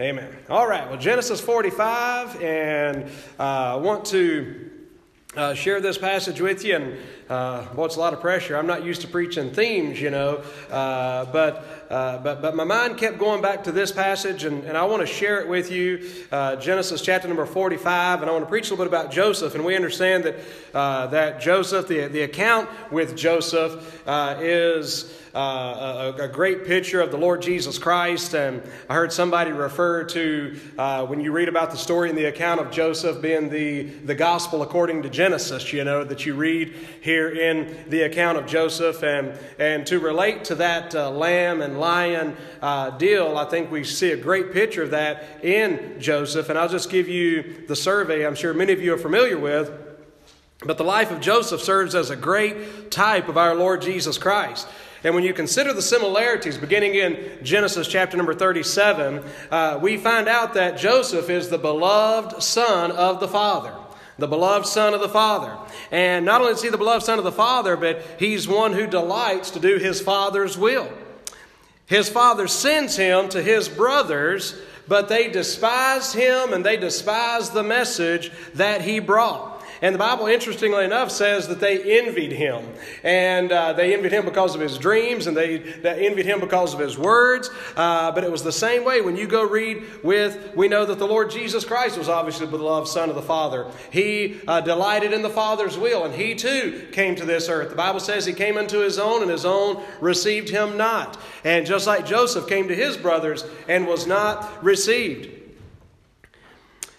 Amen. All right, well, Genesis 45, and uh, I want to uh, share this passage with you. And uh, well, it's a lot of pressure. I'm not used to preaching themes, you know, uh, but, uh, but, but my mind kept going back to this passage, and, and I want to share it with you. Uh, Genesis chapter number 45, and I want to preach a little bit about Joseph. And we understand that, uh, that Joseph, the, the account with Joseph, is. Uh, a, a, great picture of the Lord Jesus Christ. And I heard somebody refer to uh, when you read about the story in the account of Joseph being the, the gospel according to Genesis, you know, that you read here in the account of Joseph. And, and to relate to that uh, lamb and lion uh, deal, I think we see a great picture of that in Joseph. And I'll just give you the survey I'm sure many of you are familiar with. But the life of Joseph serves as a great type of our Lord Jesus Christ. And when you consider the similarities, beginning in Genesis chapter number 37, uh, we find out that Joseph is the beloved son of the Father. The beloved son of the Father. And not only is he the beloved son of the Father, but he's one who delights to do his Father's will. His Father sends him to his brothers, but they despise him and they despise the message that he brought. And the Bible, interestingly enough, says that they envied him. And uh, they envied him because of his dreams, and they, they envied him because of his words. Uh, but it was the same way when you go read with, we know that the Lord Jesus Christ was obviously the beloved Son of the Father. He uh, delighted in the Father's will, and he too came to this earth. The Bible says he came unto his own, and his own received him not. And just like Joseph came to his brothers and was not received.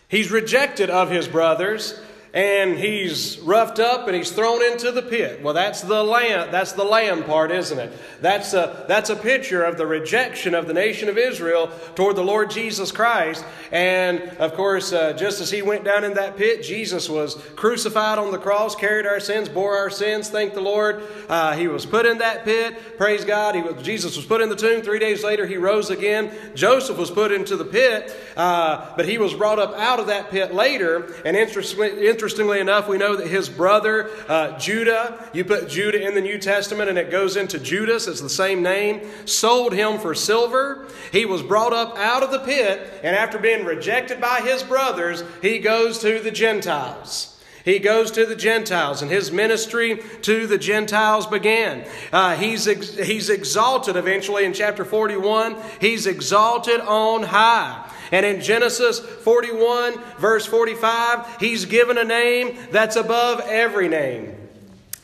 He's rejected of his brothers and he's roughed up and he's thrown into the pit. Well, that's the lamb, that's the lamb part, isn't it? That's a, that's a picture of the rejection of the nation of Israel toward the Lord Jesus Christ. And of course, uh, just as he went down in that pit, Jesus was crucified on the cross, carried our sins, bore our sins. Thank the Lord. Uh, he was put in that pit. Praise God. He was, Jesus was put in the tomb. Three days later, he rose again. Joseph was put into the pit, uh, but he was brought up out of that pit later. And interestingly, Interestingly enough, we know that his brother uh, Judah, you put Judah in the New Testament and it goes into Judas, it's the same name, sold him for silver. He was brought up out of the pit, and after being rejected by his brothers, he goes to the Gentiles. He goes to the Gentiles, and his ministry to the Gentiles began. Uh, he's, ex- he's exalted eventually in chapter 41. He's exalted on high. And in Genesis 41, verse 45, he's given a name that's above every name.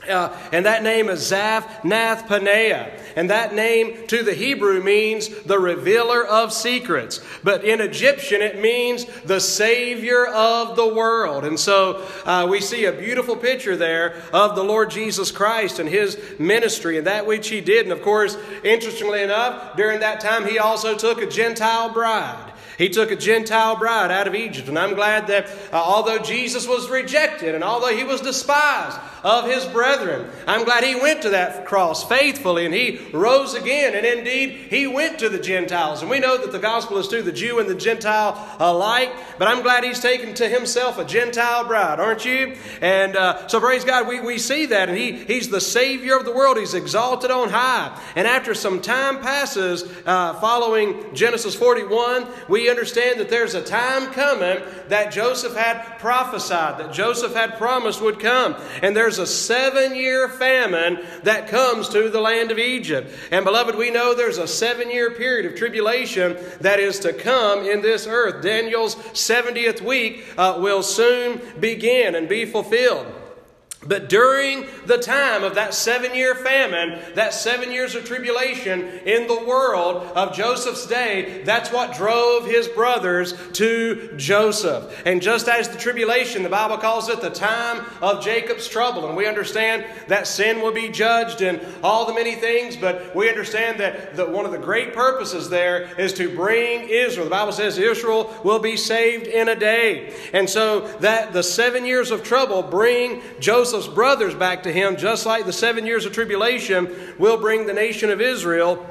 Uh, and that name is Zaphnath Paneah. And that name to the Hebrew means the revealer of secrets. But in Egyptian, it means the Savior of the world. And so uh, we see a beautiful picture there of the Lord Jesus Christ and his ministry and that which he did. And of course, interestingly enough, during that time, he also took a Gentile bride. He took a Gentile bride out of Egypt. And I'm glad that uh, although Jesus was rejected and although he was despised of his brethren, I'm glad he went to that cross faithfully and he rose again. And indeed, he went to the Gentiles. And we know that the gospel is to the Jew and the Gentile alike. But I'm glad he's taken to himself a Gentile bride, aren't you? And uh, so praise God, we, we see that. And he, he's the Savior of the world. He's exalted on high. And after some time passes uh, following Genesis 41, we understand that there's a time coming that Joseph had prophesied, that Joseph had promised would come. And there's a seven year famine that comes to the land of Egypt. And beloved, we know there's a seven year period of tribulation that is to come in this earth. Daniel's 70th week uh, will soon begin and be fulfilled. But during the time of that seven year famine, that seven years of tribulation in the world of Joseph's day, that's what drove his brothers to Joseph. And just as the tribulation, the Bible calls it the time of Jacob's trouble. And we understand that sin will be judged and all the many things, but we understand that the, one of the great purposes there is to bring Israel. The Bible says Israel will be saved in a day. And so that the seven years of trouble bring Joseph Joseph's brothers back to him, just like the seven years of tribulation will bring the nation of Israel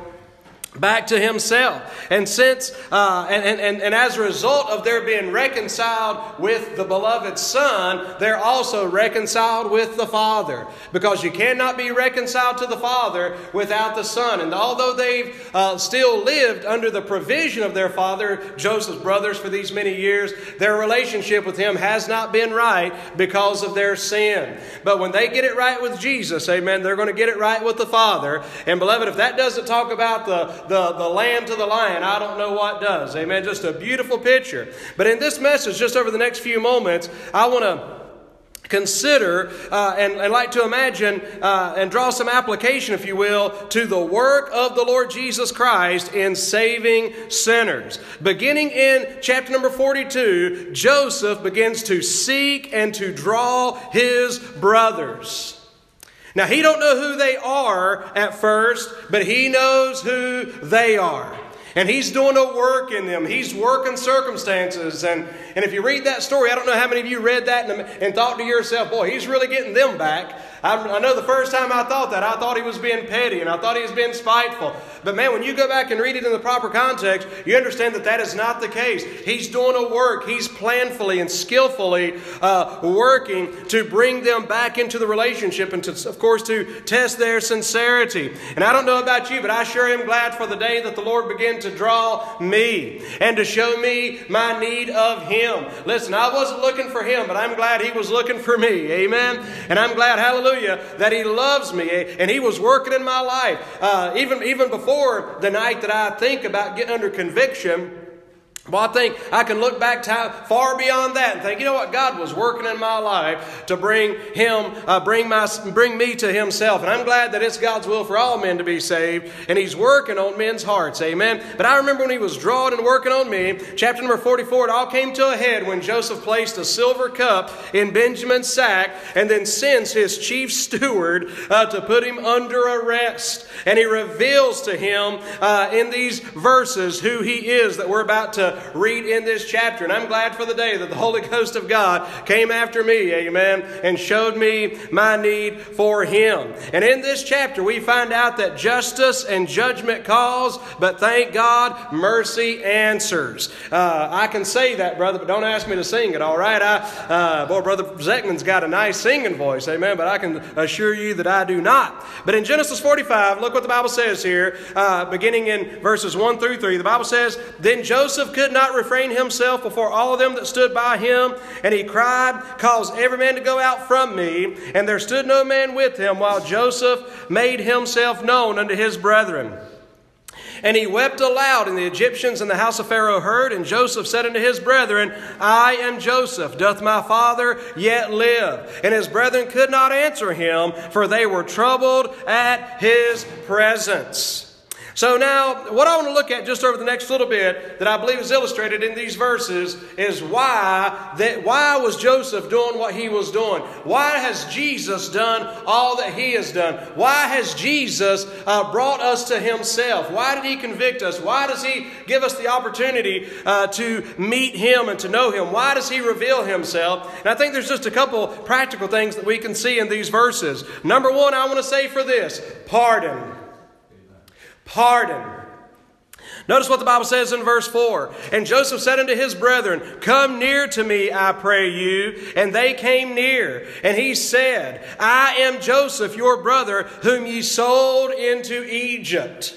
back to himself. And since, uh, and, and, and as a result of their being reconciled with the beloved Son, they're also reconciled with the Father. Because you cannot be reconciled to the Father without the Son. And although they've uh, still lived under the provision of their father, Joseph's brothers, for these many years, their relationship with him has not been right because of their sin. But when they get it right with Jesus, amen, they're going to get it right with the Father. And beloved, if that doesn't talk about the the, the lamb to the lion, I don't know what does. Amen. Just a beautiful picture. But in this message, just over the next few moments, I want to consider uh, and, and, like to imagine uh, and draw some application, if you will, to the work of the Lord Jesus Christ in saving sinners. Beginning in chapter number 42, Joseph begins to seek and to draw his brothers. Now, he don't know who they are at first, but he knows who they are. And he's doing a work in them. He's working circumstances. And, and if you read that story, I don't know how many of you read that and, and thought to yourself, boy, he's really getting them back. I, I, know the first time I thought that, I thought he was being petty and I thought he was being spiteful. But man, when you go back and read it in the proper context, you understand that that is not the case. He's doing a work, he's planfully and skillfully uh, working to bring them back into the relationship and, to, of course, to test their sincerity. And I don't know about you, but I sure am glad for the day that the Lord began to draw me and to show me my need of Him. Listen, I wasn't looking for Him, but I'm glad He was looking for me. Amen. And I'm glad, hallelujah hallelujah, that He loves me and He was working in my life. Uh, even, even before the night that I think about getting under conviction, well, I think I can look back far beyond that and think, you know what? God was working in my life to bring Him, uh, bring my, bring me to Himself, and I'm glad that it's God's will for all men to be saved, and He's working on men's hearts. Amen. But I remember when He was drawing and working on me. Chapter number 44. It all came to a head when Joseph placed a silver cup in Benjamin's sack, and then sends his chief steward uh, to put him under arrest, and he reveals to him uh, in these verses who he is that we're about to read in this chapter. And I'm glad for the day that the Holy Ghost of God came after me, amen, and showed me my need for Him. And in this chapter, we find out that justice and judgment calls, but thank God, mercy answers. Uh, I can say that, brother, but don't ask me to sing it, all right? I, uh, boy, Brother Zeckman's got a nice singing voice, amen, but I can assure you that I do not. But in Genesis 45, look what the Bible says here, uh, beginning in verses 1 through 3. The Bible says, Then Joseph could not refrain himself before all of them that stood by him, and he cried, Cause every man to go out from me. And there stood no man with him, while Joseph made himself known unto his brethren. And he wept aloud, and the Egyptians in the house of Pharaoh heard. And Joseph said unto his brethren, I am Joseph. Doth my father yet live? And his brethren could not answer him, for they were troubled at his presence. So now, what I want to look at just over the next little bit that I believe is illustrated in these verses is why that why was Joseph doing what he was doing? Why has Jesus done all that he has done? Why has Jesus uh, brought us to himself? Why did he convict us? Why does he give us the opportunity uh, to meet him and to know him? Why does he reveal himself? And I think there's just a couple practical things that we can see in these verses. Number one, I want to say for this pardon pardon. Notice what the Bible says in verse 4. And Joseph said unto his brethren, Come near to me, I pray you. And they came near. And he said, I am Joseph, your brother, whom ye sold into Egypt.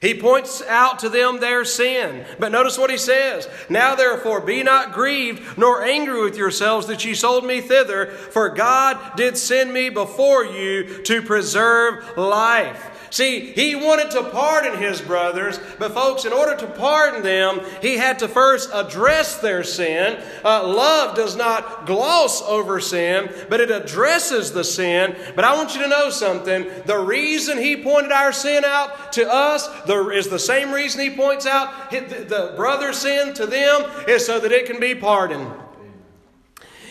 He points out to them their sin. But notice what he says. Now therefore be not grieved nor angry with yourselves that ye sold me thither, for God did send me before you to preserve life. See, he wanted to pardon his brothers, but folks, in order to pardon them, he had to first address their sin. Uh, love does not gloss over sin, but it addresses the sin. But I want you to know something. The reason he pointed our sin out to us the, is the same reason he points out the, the brother's sin to them, is so that it can be pardoned.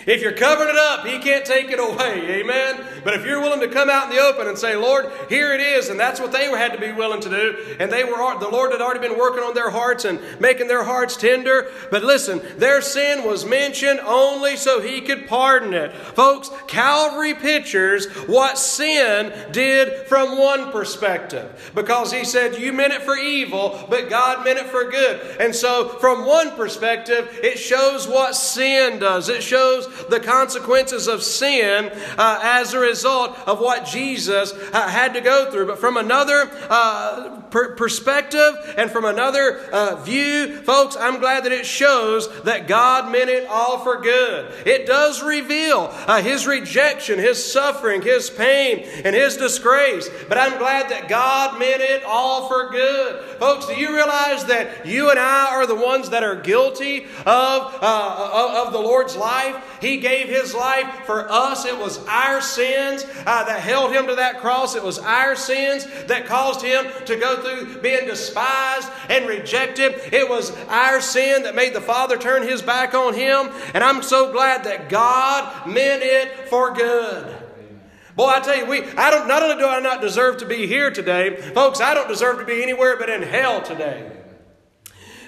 If you're covering it up, He can't take it away. Amen. But if you're willing to come out in the open and say, Lord, here it is, and that's what they had to be willing to do, and they were the Lord had already been working on their hearts and making their hearts tender. But listen, their sin was mentioned only so He could pardon it. Folks, Calvary pictures what sin did from one perspective. Because He said, You meant it for evil, but God meant it for good. And so, from one perspective, it shows what sin does. It shows the consequences of sin uh, as a result of what Jesus uh, had to go through. But from another uh, per- perspective and from another uh, view, folks, I'm glad that it shows that God meant it all for good. It does reveal uh, His rejection, His suffering, His pain, and His disgrace. But I'm glad that God meant it all for good. Folks, do you realize that you and I are the ones that are guilty of, uh, of the Lord's life? He gave His life for us. It was our sins uh, that held Him to that cross. It was our sins that caused Him to go through being despised and rejected. It was our sin that made the Father turn His back on Him. And I'm so glad that God meant it for good. Boy, I tell you, we I don't not only do I not deserve to be here today, folks, I don't deserve to be anywhere but in hell today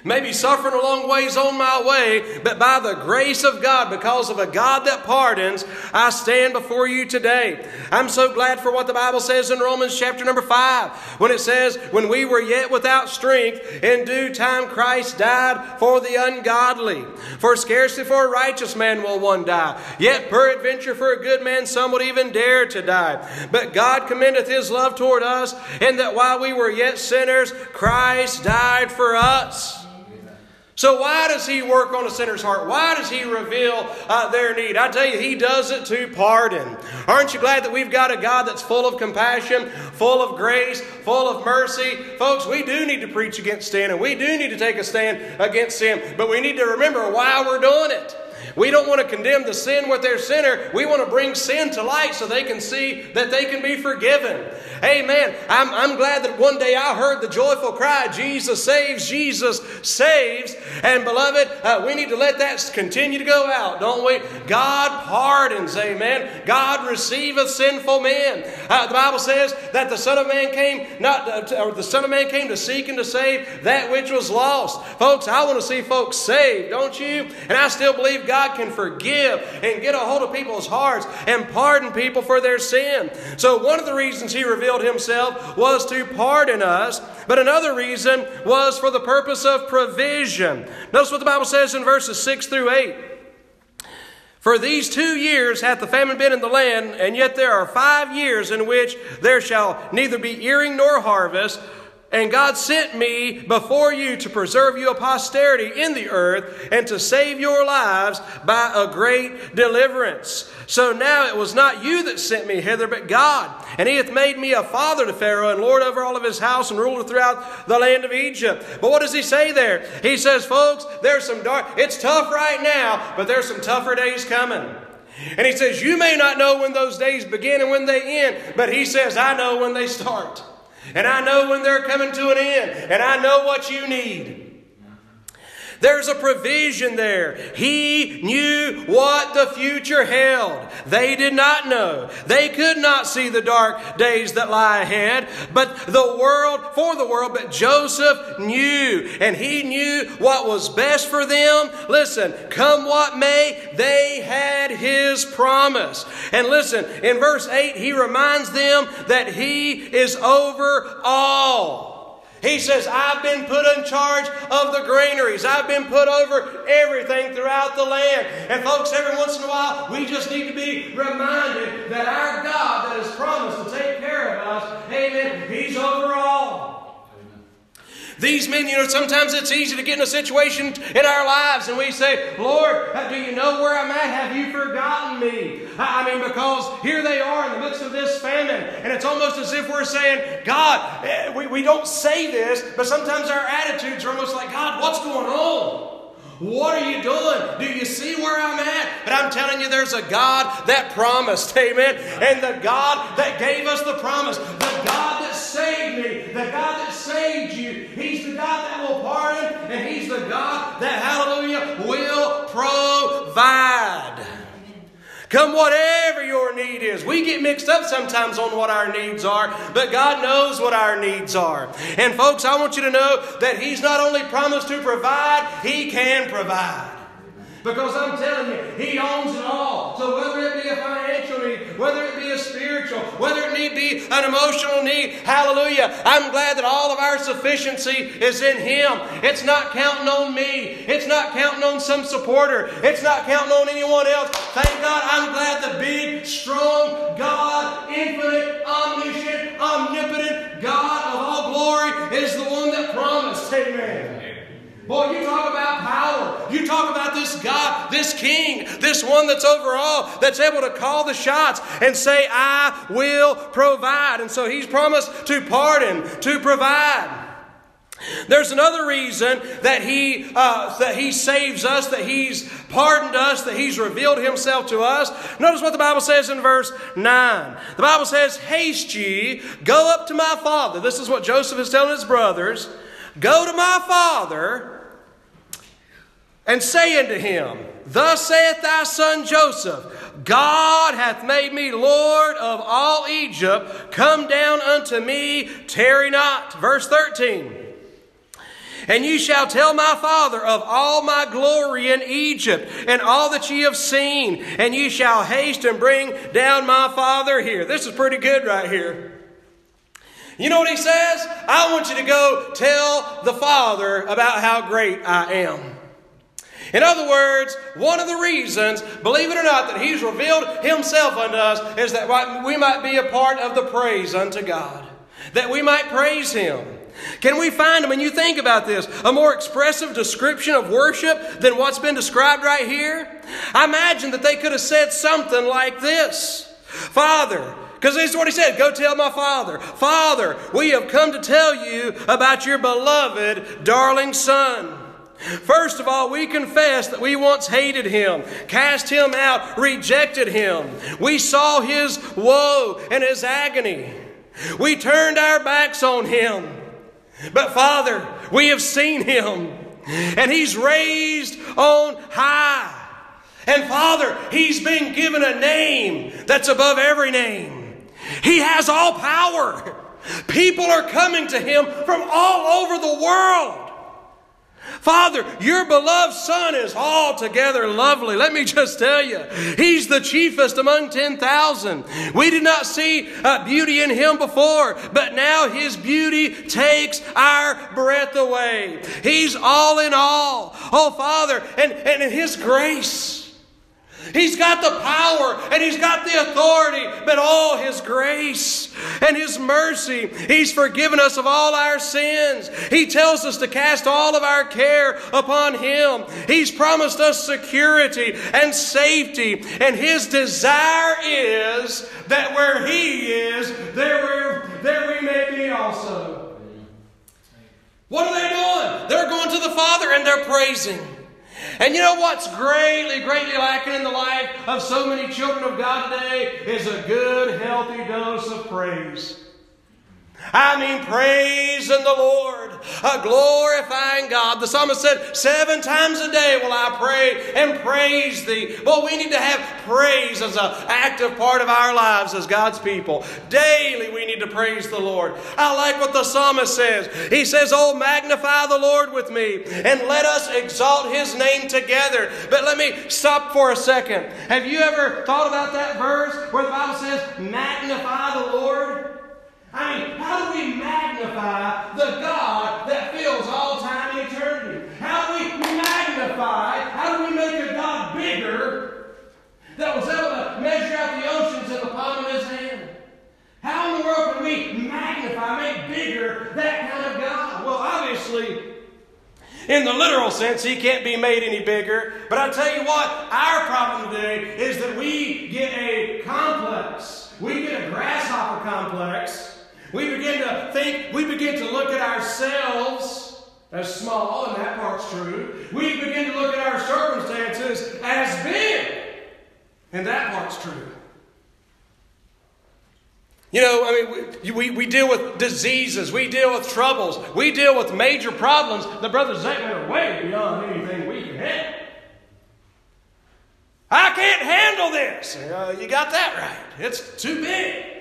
maybe suffering a long ways on my way, but by the grace of God, because of a God that pardons, I stand before you today. I'm so glad for what the Bible says in Romans chapter number 5, when it says, When we were yet without strength, in due time Christ died for the ungodly. For scarcely for a righteous man will one die, yet peradventure for a good man some would even dare to die. But God commendeth his love toward us, in that while we were yet sinners, Christ died for us. So, why does He work on a sinner's heart? Why does He reveal uh, their need? I tell you, He does it to pardon. Aren't you glad that we've got a God that's full of compassion, full of grace, full of mercy? Folks, we do need to preach against sin and we do need to take a stand against sin, but we need to remember why we're doing it. We don't want to condemn the sin with their sinner. We want to bring sin to light so they can see that they can be forgiven. Amen. I'm, I'm glad that one day I heard the joyful cry, Jesus saves, Jesus saves. And beloved, uh, we need to let that continue to go out, don't we? God pardons, amen. God receiveth sinful men. Uh, the Bible says that the Son of Man came not to, or the Son of Man came to seek and to save that which was lost. Folks, I want to see folks saved, don't you? And I still believe God can forgive and get a hold of people's hearts and pardon people for their sin. So one of the reasons he revealed revealed himself was to pardon us, but another reason was for the purpose of provision. Notice what the Bible says in verses 6 through 8. For these two years hath the famine been in the land, and yet there are five years in which there shall neither be earing nor harvest. And God sent me before you to preserve you a posterity in the earth and to save your lives by a great deliverance. So now it was not you that sent me hither, but God. And he hath made me a father to Pharaoh and lord over all of his house and ruler throughout the land of Egypt. But what does he say there? He says, folks, there's some dark, it's tough right now, but there's some tougher days coming. And he says, You may not know when those days begin and when they end, but he says, I know when they start. And I know when they're coming to an end. And I know what you need. There's a provision there. He knew what the future held. They did not know. They could not see the dark days that lie ahead. But the world, for the world, but Joseph knew. And he knew what was best for them. Listen, come what may, they had his promise. And listen, in verse 8, he reminds them that he is over all. He says, I've been put in charge of the granaries. I've been put over everything throughout the land. And folks, every once in a while, we just need to be reminded that our God that has promised to take care of us, amen, He's over all. These men, you know, sometimes it's easy to get in a situation in our lives and we say, Lord, do you know where I'm at? Have you forgotten me? I mean, because here they are in the midst of this famine. And it's almost as if we're saying, God, eh, we, we don't say this, but sometimes our attitudes are almost like, God, what's going on? What are you doing? Do you see where I'm at? But I'm telling you, there's a God that promised, amen. And the God that gave us the promise, the God that saved me, the God that saved you, He's the God that will pardon, and He's the God that, hallelujah, will provide. Come whatever your need is. We get mixed up sometimes on what our needs are, but God knows what our needs are. And folks, I want you to know that He's not only promised to provide, He can provide. Because I'm telling you, He owns it all. So whether it be a financial need, whether it be a spiritual, whether it need be an emotional need, hallelujah, I'm glad that all of our sufficiency is in Him. It's not counting on me. It's not counting on some supporter. It's not counting on anyone else. Thank God I'm glad the big, strong God, infinite, omniscient, omnipotent God of all glory is the one that promised. Amen. Boy, you talk about power. You talk about this God, this King, this one that's over all, that's able to call the shots and say, I will provide. And so he's promised to pardon, to provide. There's another reason that he uh, that he saves us, that he's pardoned us, that he's revealed himself to us. Notice what the Bible says in verse nine. The Bible says, "Haste ye, go up to my father." This is what Joseph is telling his brothers. Go to my father and say unto him, Thus saith thy son Joseph, God hath made me Lord of all Egypt. Come down unto me, tarry not. Verse 13. And ye shall tell my father of all my glory in Egypt, and all that ye have seen, and ye shall haste and bring down my father here. This is pretty good right here. You know what he says? I want you to go tell the father about how great I am. In other words, one of the reasons, believe it or not, that He's revealed Himself unto us is that we might be a part of the praise unto God, that we might praise Him. Can we find, when you think about this, a more expressive description of worship than what's been described right here? I imagine that they could have said something like this Father, because this is what he said Go tell my father. Father, we have come to tell you about your beloved, darling son. First of all, we confess that we once hated him, cast him out, rejected him. We saw his woe and his agony. We turned our backs on him. But Father, we have seen him, and he's raised on high. And Father, he's been given a name that's above every name. He has all power. People are coming to him from all over the world. Father, your beloved Son is altogether lovely. Let me just tell you, He's the chiefest among 10,000. We did not see uh, beauty in Him before, but now His beauty takes our breath away. He's all in all. Oh, Father, and, and in His grace. He's got the power and He's got the authority, but all His grace and His mercy. He's forgiven us of all our sins. He tells us to cast all of our care upon Him. He's promised us security and safety, and His desire is that where He is, there, there we may be also. What are they doing? They're going to the Father and they're praising. And you know what's greatly, greatly lacking in the life of so many children of God today is a good, healthy dose of praise. I mean, praising the Lord, uh, glorifying God. The psalmist said, Seven times a day will I pray and praise thee. But we need to have praise as an active part of our lives as God's people. Daily we need to praise the Lord. I like what the psalmist says. He says, Oh, magnify the Lord with me and let us exalt his name together. But let me stop for a second. Have you ever thought about that verse where the Bible says, Magnify the Lord? I mean, how do we magnify the God that fills all time and eternity? How do we magnify, how do we make a God bigger that was able to measure out the oceans in the palm of his hand? How in the world can we magnify, make bigger that kind of God? Well, obviously, in the literal sense, he can't be made any bigger. But I tell you what, our problem today is that we get a complex. We get a grasshopper complex we begin to think, we begin to look at ourselves as small, and that part's true. We begin to look at our circumstances as big, and that part's true. You know, I mean, we, we, we, deal with diseases, we deal with troubles, we deal with major problems. The brothers Zach are way beyond anything we can handle. I can't handle this. Uh, you got that right. It's too big.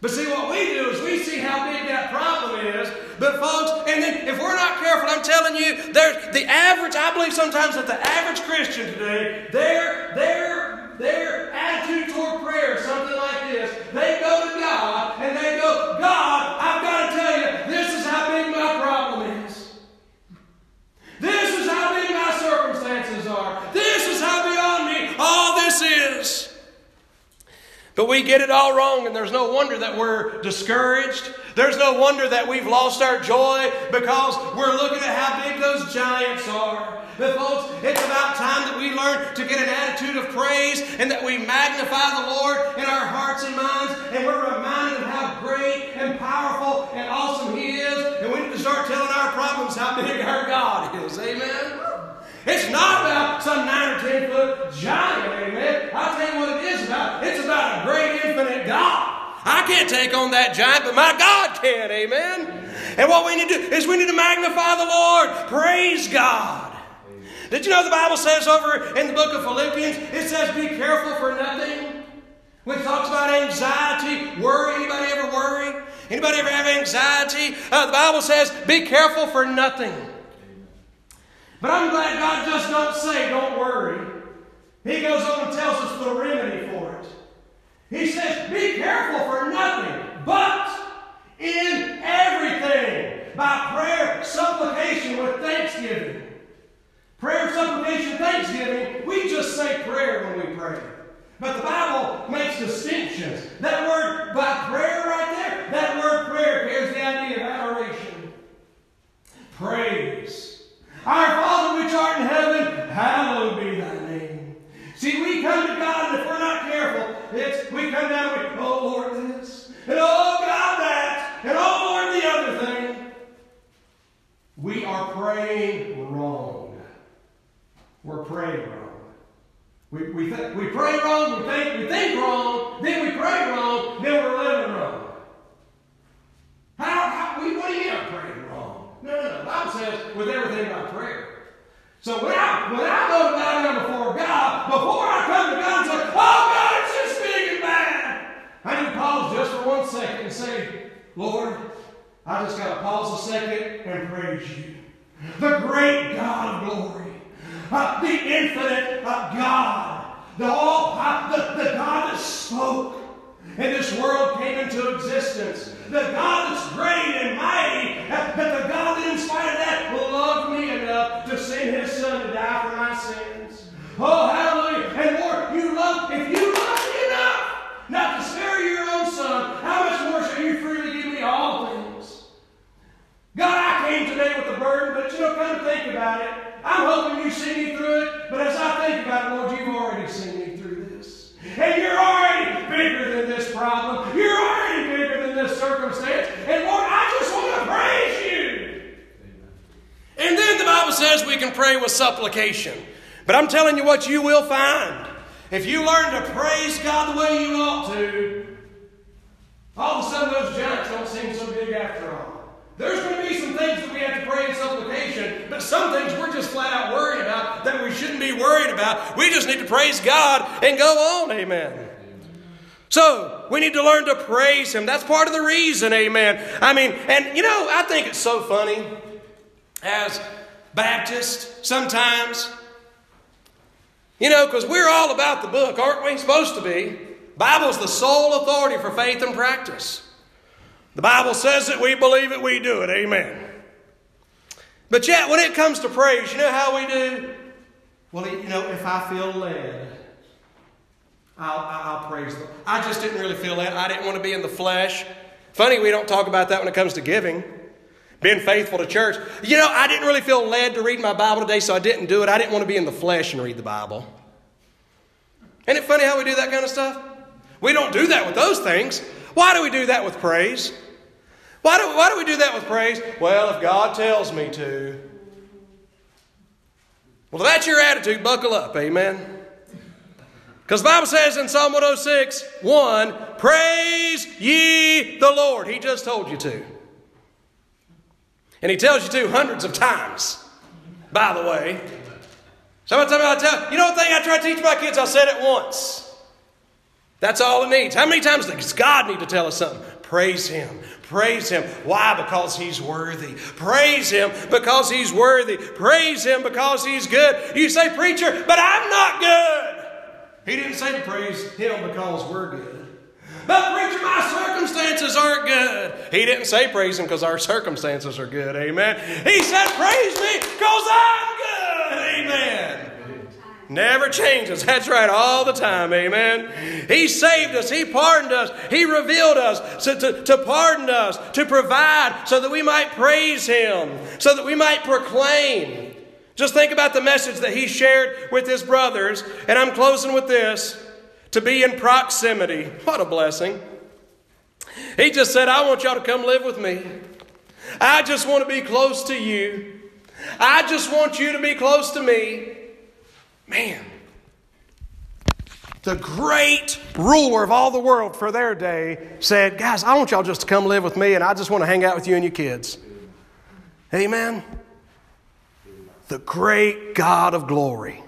But see, what we do is we see how big that problem is. But folks, and then if we're not careful, I'm telling you, there's the average. I believe sometimes that the average Christian today, their their their attitude toward prayer something like this. They go to God and they go, God, I've got to tell you, this is how big my problem is. This is how big my circumstances are. This is how beyond me all this is. But we get it all wrong, and there's no wonder that we're discouraged. There's no wonder that we've lost our joy because we're looking at how big those giants are. But, folks, it's about time that we learn to get an attitude of praise and that we magnify the Lord in our hearts and minds, and we're reminded of how great and powerful and awesome He is, and we need to start telling our problems how big our God is. Amen? It's not about some nine or ten foot giant, amen. I'll tell you what it is about. It's about a great infinite God. I can't take on that giant, but my God can, amen. And what we need to do is we need to magnify the Lord. Praise God. Did you know the Bible says over in the book of Philippians, it says, be careful for nothing. When it talks about anxiety, worry, anybody ever worry? Anybody ever have anxiety? Uh, the Bible says, be careful for nothing. But I'm glad God just don't say, don't worry. He goes on and tells us the remedy for it. He says, be careful for nothing, but in everything, by prayer, supplication, with thanksgiving. Prayer, supplication, thanksgiving, we just say prayer when we pray. But the Bible makes distinctions. That word by prayer right there, that word prayer carries the idea of adoration. Praise. Our Father which art in heaven, hallowed be thy name. See, we come to God, and if we're not careful, it's we come down with, oh Lord, this, and oh God, that, and oh Lord, the other thing. We are praying wrong. We're praying wrong. We, we, th- we pray wrong, we think, we think wrong, then we pray wrong, then we're living wrong. How, how we, what do you mean I'm praying wrong? No, no, no. The Bible says with everything by prayer. So when I, when I go to down before God, before I come to God and say, oh God, it's just big and bad, I need to pause just for one second and say, Lord, I just got to pause a second and praise you. The great God of glory, uh, the infinite uh, God, the all, the, the God that spoke, and this world came into existence. The God that's great and mighty, but the God that in spite of that loved me enough to send his son to die for my sins. Oh, hallelujah. And Lord, you love, if you love me enough not to spare your own son, how much more shall you freely give me all things? God, With the burden, but you know, come to think about it. I'm hoping you see me through it, but as I think about it, Lord, you've already seen me through this. And you're already bigger than this problem. You're already bigger than this circumstance. And Lord, I just want to praise you. And then the Bible says we can pray with supplication. But I'm telling you what you will find. If you learn to praise God the way you ought to, all of a sudden those giants don't seem so big after all. There's going to be some pray in supplication, but some things we're just flat out worried about that we shouldn't be worried about. We just need to praise God and go on. Amen. So, we need to learn to praise Him. That's part of the reason, amen. I mean, and you know, I think it's so funny as Baptists sometimes, you know, because we're all about the book, aren't we? Supposed to be. Bible's the sole authority for faith and practice. The Bible says it, we believe it, we do it. Amen. But yet, when it comes to praise, you know how we do? Well, you know, if I feel led, I'll, I'll praise them. I just didn't really feel that. I didn't want to be in the flesh. Funny, we don't talk about that when it comes to giving. Being faithful to church. You know, I didn't really feel led to read my Bible today, so I didn't do it. I didn't want to be in the flesh and read the Bible. Isn't it funny how we do that kind of stuff? We don't do that with those things. Why do we do that with praise? Why do, why do we do that with praise? Well, if God tells me to. Well, if that's your attitude, buckle up. Amen. Because the Bible says in Psalm 106, 1, praise ye the Lord. He just told you to. And he tells you to hundreds of times, by the way. Somebody tell me I tell you know the thing I try to teach my kids, I said it once. That's all it needs. How many times does God need to tell us something? Praise Him. Praise Him. Why? Because He's worthy. Praise Him because He's worthy. Praise Him because He's good. You say, Preacher, but I'm not good. He didn't say to praise Him because we're good. But, preacher, my circumstances aren't good. He didn't say praise Him because our circumstances are good. Amen. He said, Praise me because I'm good. Amen. Never changes. That's right, all the time. Amen. He saved us. He pardoned us. He revealed us to, to, to, pardon us, to provide so that we might praise Him, so that we might proclaim. Just think about the message that He shared with His brothers. And I'm closing with this to be in proximity. What a blessing. He just said, I want y'all to come live with me. I just want to be close to you. I just want you to be close to me. Man, the great ruler of all the world for their day said, Guys, I want y'all just to come live with me, and I just want to hang out with you and your kids. Amen. The great God of glory.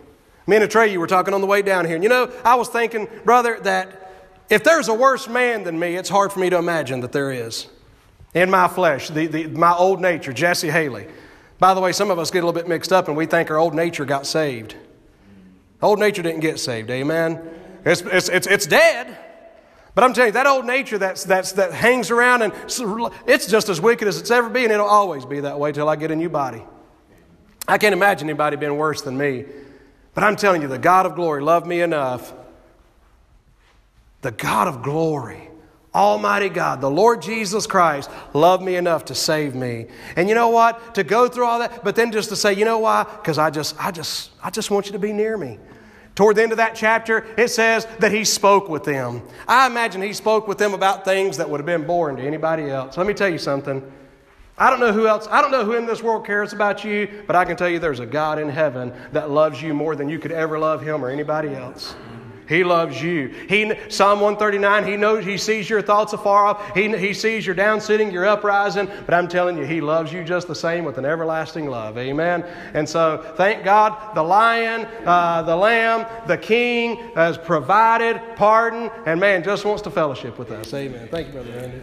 Me and Trey, you were talking on the way down here. And you know, I was thinking, brother, that if there's a worse man than me, it's hard for me to imagine that there is. In my flesh, the, the, my old nature, Jesse Haley. By the way, some of us get a little bit mixed up and we think our old nature got saved. Old nature didn't get saved, amen? It's, it's, it's, it's dead. But I'm telling you, that old nature that's, that's, that hangs around and it's just as wicked as it's ever been. It'll always be that way till I get a new body. I can't imagine anybody being worse than me. But I'm telling you, the God of glory loved me enough. The God of glory, Almighty God, the Lord Jesus Christ, loved me enough to save me. And you know what? To go through all that, but then just to say, you know why? Because I just, I just, I just want you to be near me. Toward the end of that chapter, it says that he spoke with them. I imagine he spoke with them about things that would have been boring to anybody else. Let me tell you something. I don't know who else, I don't know who in this world cares about you, but I can tell you there's a God in heaven that loves you more than you could ever love him or anybody else. He loves you. He, Psalm 139, he knows, he sees your thoughts afar off. He, he sees your down sitting, your uprising. But I'm telling you, he loves you just the same with an everlasting love. Amen. And so thank God the lion, uh, the lamb, the king has provided pardon, and man just wants to fellowship with us. Amen. Thank you, Brother Randy.